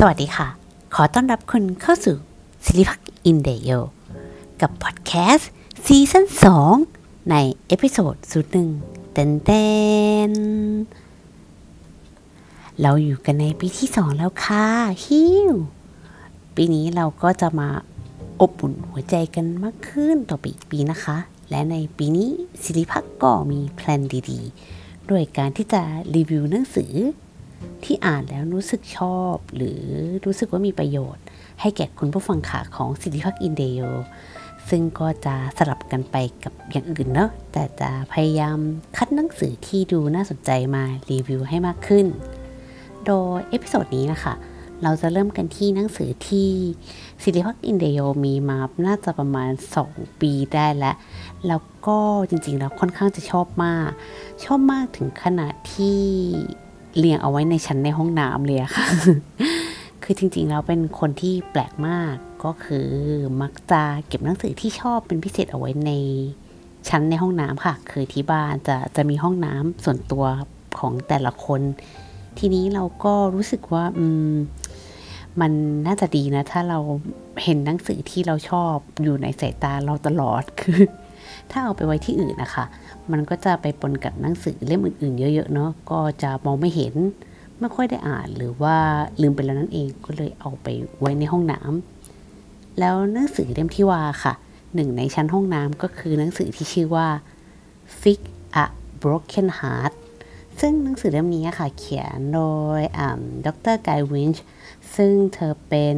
สวัสดีค่ะ ขอต้อนรับคุณเข้าสู่สิริพักอินเดโยกับพอดแคสต์ซีซั่น2 ในเอพิโซดสุดหนึ่งเต้นเต้นเราอยู่กันในปีที่ 2 แล้วค่ะ ฮิว ปีนี้เราก็จะมาอบอุ่นหัวใจกันมากขึ้นต่อปีอีกปีนะคะ และในปีนี้สิริพักก็มีแพลนดีๆ ด้วยการที่จะรีวิวหนังสือ ที่อ่านแล้วรู้สึกชอบ หรือรู้สึกว่ามีประโยชน์ ให้แก่คุณผู้ฟังขาของสิทธิพักอินเดียซึ่งก็จะสลับกันไปกับอย่างอื่นเนาะแต่จะพยายามคัดหนังสือที่ดูน่าสนใจมารีวิวให้มากขึ้น โดย episode นี้นะคะ เราจะเริ่มกันที่หนังสือที่สิทธิพักอินเดียมีมาน่าจะประมาณ 2 ปีได้แล้ว แล้วก็จริงๆ แล้วค่อนข้างจะชอบมาก ชอบมากถึงขนาดที่ เรียงเอาไว้ในชั้นในห้องน้ำเลยค่ะ คือจริงๆแล้วเป็นคนที่แปลกมากก็คือมักจะเก็บหนังสือที่ชอบเป็นพิเศษเอาไว้ในชั้นในห้องน้ำค่ะ คือที่บ้านจะจะมีห้องน้ำส่วนตัวของแต่ละคน ทีนี้เราก็รู้สึกว่าอืมมันน่าจะดีนะ ถ้าเราเห็นหนังสือที่เราชอบอยู่ในสายตาเราตลอดคือ ถ้าเอาไปไว้ที่อื่นนะคะ มันก็จะไปปนกับหนังสือเล่มอื่นๆ เยอะ ๆ เนาะก็จะมองไม่เห็นไม่ค่อยได้อ่านหรือว่าลืมไปแล้วนั่นเองก็เลยเอาไปไว้ในห้องน้ำแล้วหนังสือเล่มที่ว่าค่ะหนึ่งในชั้นห้องน้ำก็คือหนังสือที่ชื่อว่า Fix a Broken Heart ซึ่งหนังสือเล่มนี้ค่ะ เขียนโดยดรไกวินช์ซึ่งเธอเป็น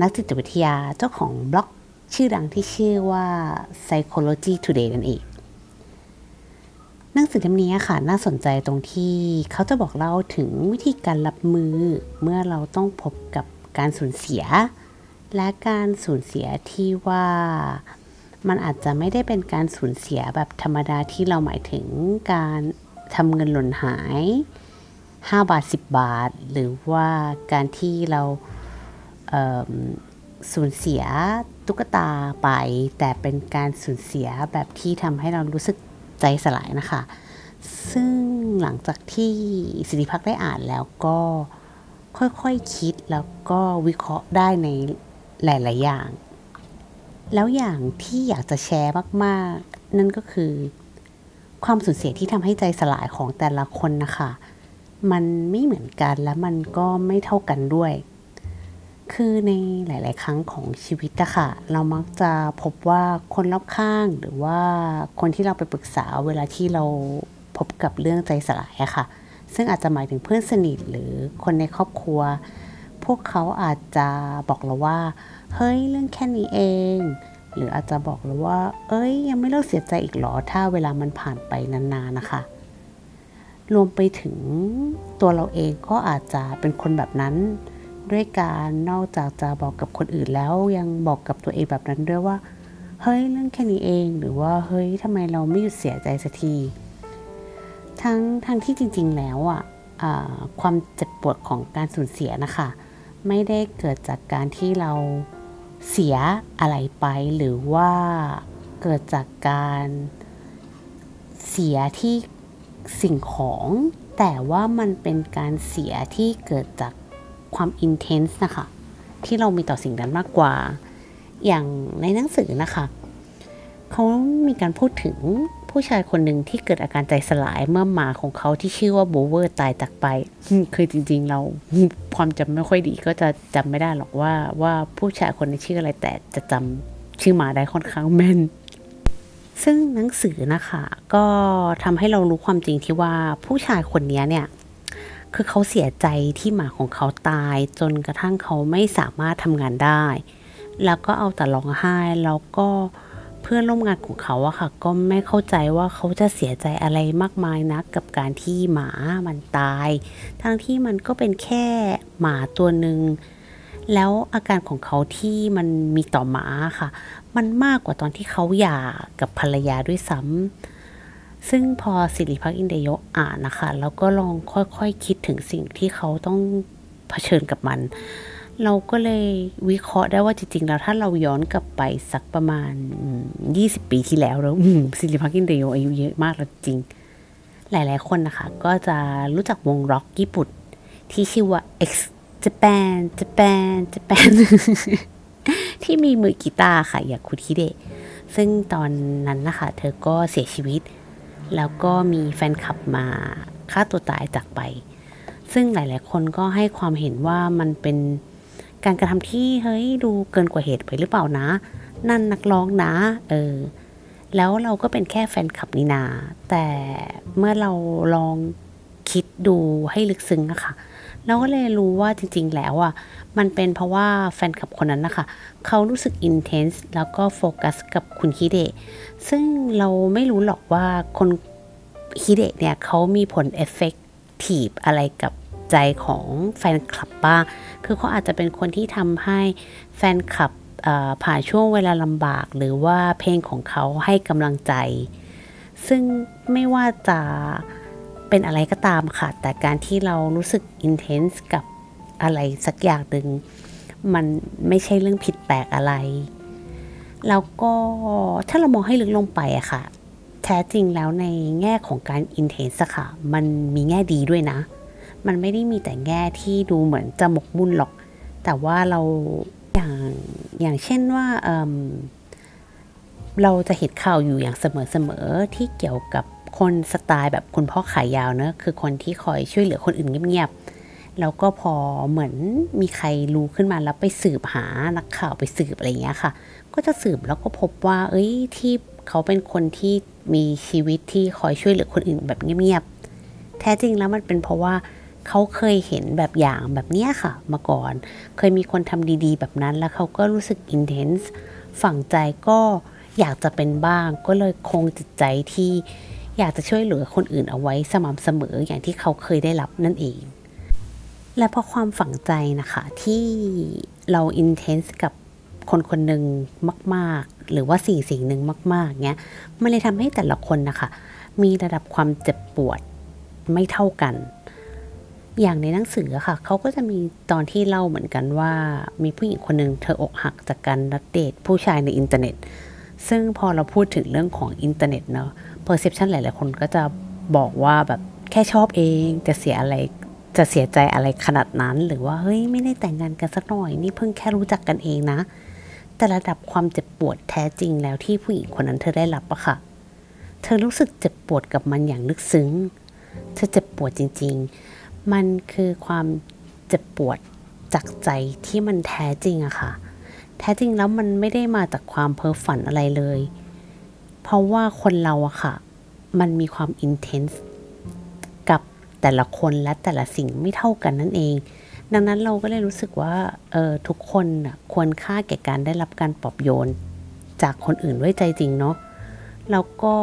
นักจิตวิทยาเจ้าของบล็อก ชื่อดังที่ชื่อว่า Psychology Today นั่นเองหนังสือเล่มนี้ค่ะ น่าสนใจตรงที่เขาจะบอกเล่าถึงวิธีการรับมือ เมื่อเราต้องพบกับการสูญเสีย และการสูญเสียที่ว่ามันอาจจะไม่ได้เป็นการสูญเสียแบบธรรมดาที่เราหมายถึงการทำเงินหล่นหาย 5 บาท 10 บาท หรือว่าการที่เราเสูญเสียตุ๊กตาไป แต่เป็นการสูญเสียแบบที่ทำให้เรารู้สึกใจสลายนะคะ ซึ่งหลังจากที่สิริพักได้อ่านแล้วก็ค่อยๆคคิดแล้วก็วิเคราะห์ได้ในหลาย ๆ อย่าง แล้วอย่างที่อยากจะแชร์มาก ๆ นั่นก็คือ ความสูญเสียที่ทำให้ใจสลายของแต่ละคนนะคะ มันไม่เหมือนกันและมันก็ไม่เท่ากันด้วย คือในหลาย ๆ ครั้งของชีวิตอะค่ะ เรามักจะพบว่าคนรอบข้างหรือว่าคนที่เราไปปรึกษาเวลาที่เราพบกับเรื่องใจสลายอะค่ะ ซึ่งอาจจะหมายถึงเพื่อนสนิทหรือคนในครอบครัว พวกเขาอาจจะบอกเราว่า เฮ้ยเรื่องแค่นี้เอง หรืออาจจะบอกเราว่า เอ้ย ยังไม่เลิกเสียใจอีกหรอถ้าเวลามันผ่านไปนาน ๆ นะคะ รวมไปถึงตัวเราเองก็อาจจะเป็นคนแบบนั้น ด้วยการนอกจากจะบอกกับคนอื่นแล้วยังบอกกับตัวเองแบบนั้นด้วยว่า เฮ้ยเรื่องแค่นี้เองหรือว่าเฮ้ยทำไมเราไม่หยุดเสียใจสักทีทั้งทั้งที่จริง ๆ แล้วอะความเจ็บปวดของการสูญเสียนะคะ ไม่ได้เกิดจากการที่เราเสียอะไรไปหรือว่าเกิดจากการเสียที่สิ่งของ แต่ว่ามันเป็นการเสียที่เกิดจาก ความอินเทนส์นะคะ ที่เรามีต่อสิ่งนั้นมากกว่า อย่างในหนังสือนะคะ เขามีการพูดถึงผู้ชายคนหนึ่งที่เกิดอาการใจสลายเมื่อหมาของเขาที่ชื่อว่าโบเวอร์ตายจากไป คือจริงๆเราความจำไม่ค่อยดีก็จะจำไม่ได้หรอกว่าว่าผู้ชายคนนี้ชื่ออะไรแต่จะจำชื่อหมาได้ค่อนข้างแม่นซึ่งหนังสือนะคะ ก็ทำให้เรารู้ความจริงที่ว่าผู้ชายคนนี้เนี่ย คือเขาเสียใจที่หมาของเขาตาย จนกระทั่งเขาไม่สามารถทำงานได้ แล้วก็เอาแต่ร้องไห้แล้วก็เพื่อนร่วมงานของเขาอะค่ะ ก็ไม่เข้าใจว่าเขาจะเสียใจอะไรมากมายนะกับการที่หมามันตาย ทั้งที่มันก็เป็นแค่หมาตัวหนึ่งแล้วอาการของเขาที่มันมีต่อหมาค่ะ มันมากกว่าตอนที่เขาหย่ากับภรรยาด้วยซ้ำ ซึ่งพอสิริพักอินเดโยอ่านนะคะ แล้วก็ลองค่อยๆคคิดถึงสิ่งที่เขาต้องเผชิญกับมัน เราก็เลยวิเคราะห์ได้ว่าจริงๆแล้วถ้าเราย้อนกลับไปสักประมาณ 20 ปีที่แล้วแล้วสิริพักอินเดโยอายุเยอะมากแล้วจริง หลายๆคนนะคะ ก็จะรู้จักวงร็อกญี่ปุ่น ที่ชื่อว่า X จะแปนจะแปนจะแปนที่มีมือกีตาร์ค่ะ อย่างคุณฮิเดะซึ่งตอนนั้นนะคะ เธอก็เสียชีวิต แล้วก็มีแฟนคลับมาฆ่าตัวตายจากไป ซึ่งหลาย ๆ คนก็ให้ความเห็นว่ามันเป็นการกระทำที่เฮ้ยดูเกินกว่าเหตุไปหรือเปล่านะ นั่นนักร้องนะเออแล้วเราก็เป็นแค่แฟนคลับนี่นา แต่เมื่อเราลองคิดดูให้ลึกซึ้งอะค่ะ เราก็เลยรู้ว่าจริง ๆ แล้วอะมันเป็นเพราะว่าแฟนคลับคนนั้นนะคะเขารู้สึกอินเทนส์แล้วก็โฟกัสกับคุณฮิเดะซึ่งเราไม่รู้หรอกว่าคุณฮิเดะเนี่ยเขามีผล effective อะไรกับใจของแฟนคลับบ้าง คือเขาอาจจะเป็นคนที่ทำให้แฟนคลับผ่านช่วงเวลาลำบาก หรือว่าเพลงของเขาให้กำลังใจ ซึ่งไม่ว่าจะ เป็นอะไรก็ตามค่ะ แต่การที่เรารู้สึก intense กับอะไรสักอย่างหนึ่งมันไม่ใช่เรื่องผิดแปลกอะไร แล้วก็ถ้าเรามองให้ลึกลงไปอะค่ะ แท้จริงแล้วในแง่ของการอินเทนส์ค่ะ มันมีแง่ดีด้วยนะ มันไม่ได้มีแต่แง่ที่ดูเหมือนจะหมกมุ่นหรอก แต่ว่าเราอย่างอย่างเช่นว่าเเราจะเห็นข่าวอยู่อย่างเสมอๆที่เกี่ยวกับ คนสไตล์แบบคุณพ่อขายยาวเนอะคือคนที่คอยช่วยเหลือคนอื่นเงียบๆ แล้วก็พอเหมือนมีใครรู้ขึ้นมาแล้วไปสืบหานักข่าวไปสืบอะไรเงี้ยค่ะ ก็จะสืบแล้วก็พบว่า เอ้ยที่เขาเป็นคนที่มีชีวิตที่คอยช่วยเหลือคนอื่นแบบเงียบๆ แท้จริงแล้วมันเป็นเพราะว่าเขาเคยเห็นแบบอย่างแบบเนี้ยค่ะ มาก่อน เคยมีคนทำดีๆ แบบนั้นแล้วเขาก็รู้สึกอินเทนส์ฝังใจก็อยากจะเป็นบ้าง ก็เลยคงจิตใจที่ อยากจะช่วยเหลือคนอื่นเอาไว้สม่ำเสมออย่างที่เขาเคยได้รับนั่นเอง และเพราะความฝังใจนะคะที่เราอินเทนส์กับคนคนหนึ่งมาก ๆ หรือว่าสิ่งสิ่งหนึ่งมาก ๆเนี้ยมันเลยทำให้แต่ละคนนะคะ มีระดับความเจ็บปวดไม่เท่ากัน อย่างในหนังสือค่ะ เขาก็จะมีตอนที่เล่าเหมือนกันว่า มีผู้หญิงคนหนึ่งเธออกหักจากการนัดเดทผู้ชายในอินเทอร์เน็ต ซึ่งพอเราพูดถึงเรื่องของอินเทอร์เน็ตเนาะ perception หลาย ๆ คนก็จะบอกว่าแบบแค่ชอบเองจะเสียอะไรจะเสียใจอะไรขนาดนั้น หรือว่าเฮ้ยไม่ได้แต่งงานกันสักหน่อย นี่เพิ่งแค่รู้จักกันเองนะ แต่ระดับความเจ็บปวดแท้จริงแล้วที่ผู้หญิงคนนั้นเธอได้รับอะค่ะ เธอรู้สึกเจ็บปวดกับมันอย่างลึกซึ้ง เธอเจ็บปวดจริง ๆ มันคือความเจ็บปวดจากใจที่มันแท้จริงอะค่ะ แท้จริงแล้วมันไม่ได้มาจากความเพ้อฝันอะไรเลย เพราะว่าคนเราอะค่ะ มันมีความอินเทนส์กับแต่ละคนและแต่ละสิ่งไม่เท่ากันนั่นเอง ดังนั้นเราก็เลยรู้สึกว่าเออทุกคนอะควรค่าแก่การได้รับการปลอบโยน จากคนอื่นด้วยใจจริงเนาะแล้วก็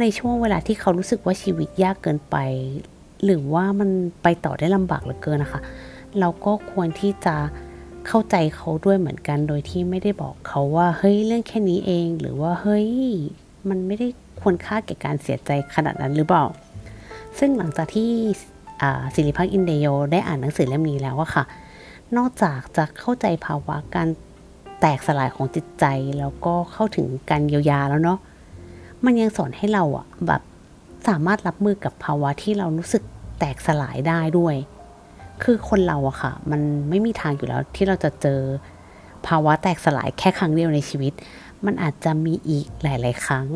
ในช่วงเวลาที่เขารู้สึกว่าชีวิตยากเกินไป หรือว่ามันไปต่อได้ลำบากเหลือเกินนะคะ เราก็ควรที่จะ เข้าใจเขาด้วยเหมือนกัน โดยที่ไม่ได้บอกเขาว่าเฮ้ยเรื่องแค่นี้เอง หรือว่าเฮ้ยมันไม่ได้ควรค่าแก่การเสียใจขนาดนั้นหรือเปล่า ซึ่งหลังจากที่ศิริพักอินเดโยได้อ่านหนังสือเล่มนี้แล้วอะค่ะ นอกจากจะเข้าใจภาวะการแตกสลายของจิตใจแล้วก็เข้าถึงการเยียวยาแล้วเนาะ มันยังสอนให้เราอะแบบสามารถรับมือกับภาวะที่เรารู้สึกแตกสลายได้ด้วย คือคนเราอะค่ะ มันไม่มีทางอยู่แล้วที่เราจะเจอภาวะแตกสลายแค่ครั้งเดียวในชีวิต มันอาจจะมีอีกหลาย ๆ ครั้ง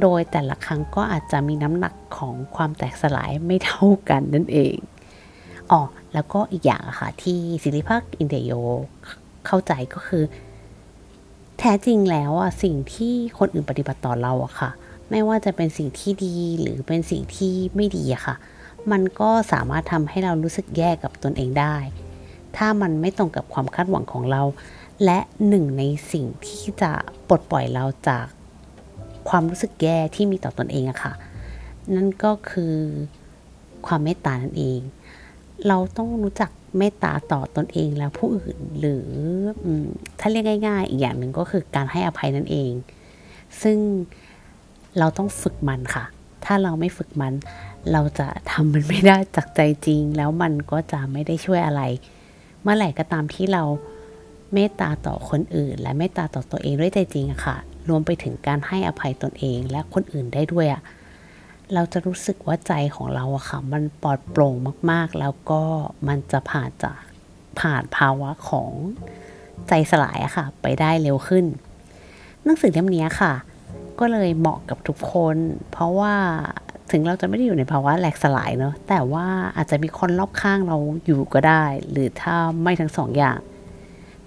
โดยแต่ละครั้งก็อาจจะมีน้ำหนักของความแตกสลายไม่เท่ากันนั่นเองอ๋อแล้วก็อีกอย่างอะค่ะ ที่ศิริพักอินเดโยเข้าใจก็คือ แท้จริงแล้วอะสิ่งที่คนอื่นปฏิบัติต่อเราอะค่ะ ไม่ว่าจะเป็นสิ่งที่ดีหรือเป็นสิ่งที่ไม่ดีอะค่ะ มันก็สามารถทำให้เรารู้สึกแย่กับตนเองได้ ถ้ามันไม่ตรงกับความคาดหวังของเรา และหนึ่งในสิ่งที่จะปลดปล่อยเราจากความรู้สึกแย่ที่มีต่อตอนเองอะค่ะ นั่นก็คือความเมตตานั่นเอง เราต้องรู้จักเมตตาต่อตอนเองแล้วผู้อื่น หรือถ้าเรียกง่ายๆ อีกอย่างหนึ่งก็คือการให้อภัยนั่นเอง ซึ่งเราต้องฝึกมันค่ะ ถ้าเราไม่ฝึกมัน เราจะทำมันไม่ได้จากใจจริง แล้วมันก็จะไม่ได้ช่วยอะไร เมื่อไหร่ก็ตามที่เราเมตตาต่อคนอื่น และเมตตาต่อตัวเองด้วยใจจริงอะค่ะ รวมไปถึงการให้อภัยตนเองและคนอื่นได้ด้วยอะเราจะรู้สึกว่าใจของเราอะค่ะ มันปลอดโปร่งมากๆ แล้วก็มันจะผ่านจากผ่านภาวะของใจสลายอะค่ะ ไปได้เร็วขึ้น หนังสือเล่มนี้ค่ะ ก็เลยเหมาะกับทุกคน เพราะว่า ถึงเราจะไม่ได้อยู่ในภาวะแหลกสลายเนาะแต่ว่าอาจจะมีคนรอบข้างเราอยู่ก็ได้ หรือถ้าไม่ทั้งสองอย่าง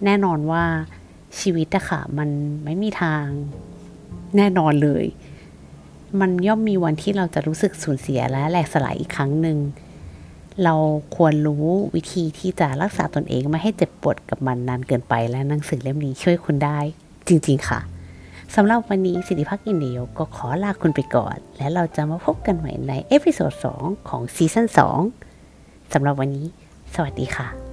แน่นอนว่าชีวิตอะค่ะ มันไม่มีทางแน่นอนเลย มันย่อมมีวันที่เราจะรู้สึกสูญเสียและแหลกสลายอีกครั้งหนึ่งเราควรรู้วิธีที่จะรักษาตนเองไม่ให้เจ็บปวดกับมันนานเกินไปและหนังสือเล่มนี้ช่วยคุณได้ จริง ๆ ค่ะ สำหรับวันนี้สิริพักอินเดียก็ขอลาคุณไปก่อน และเราจะมาพบกันใหม่ใน episode 2ของ season 2สำหรับวันนี้ สวัสดีค่ะ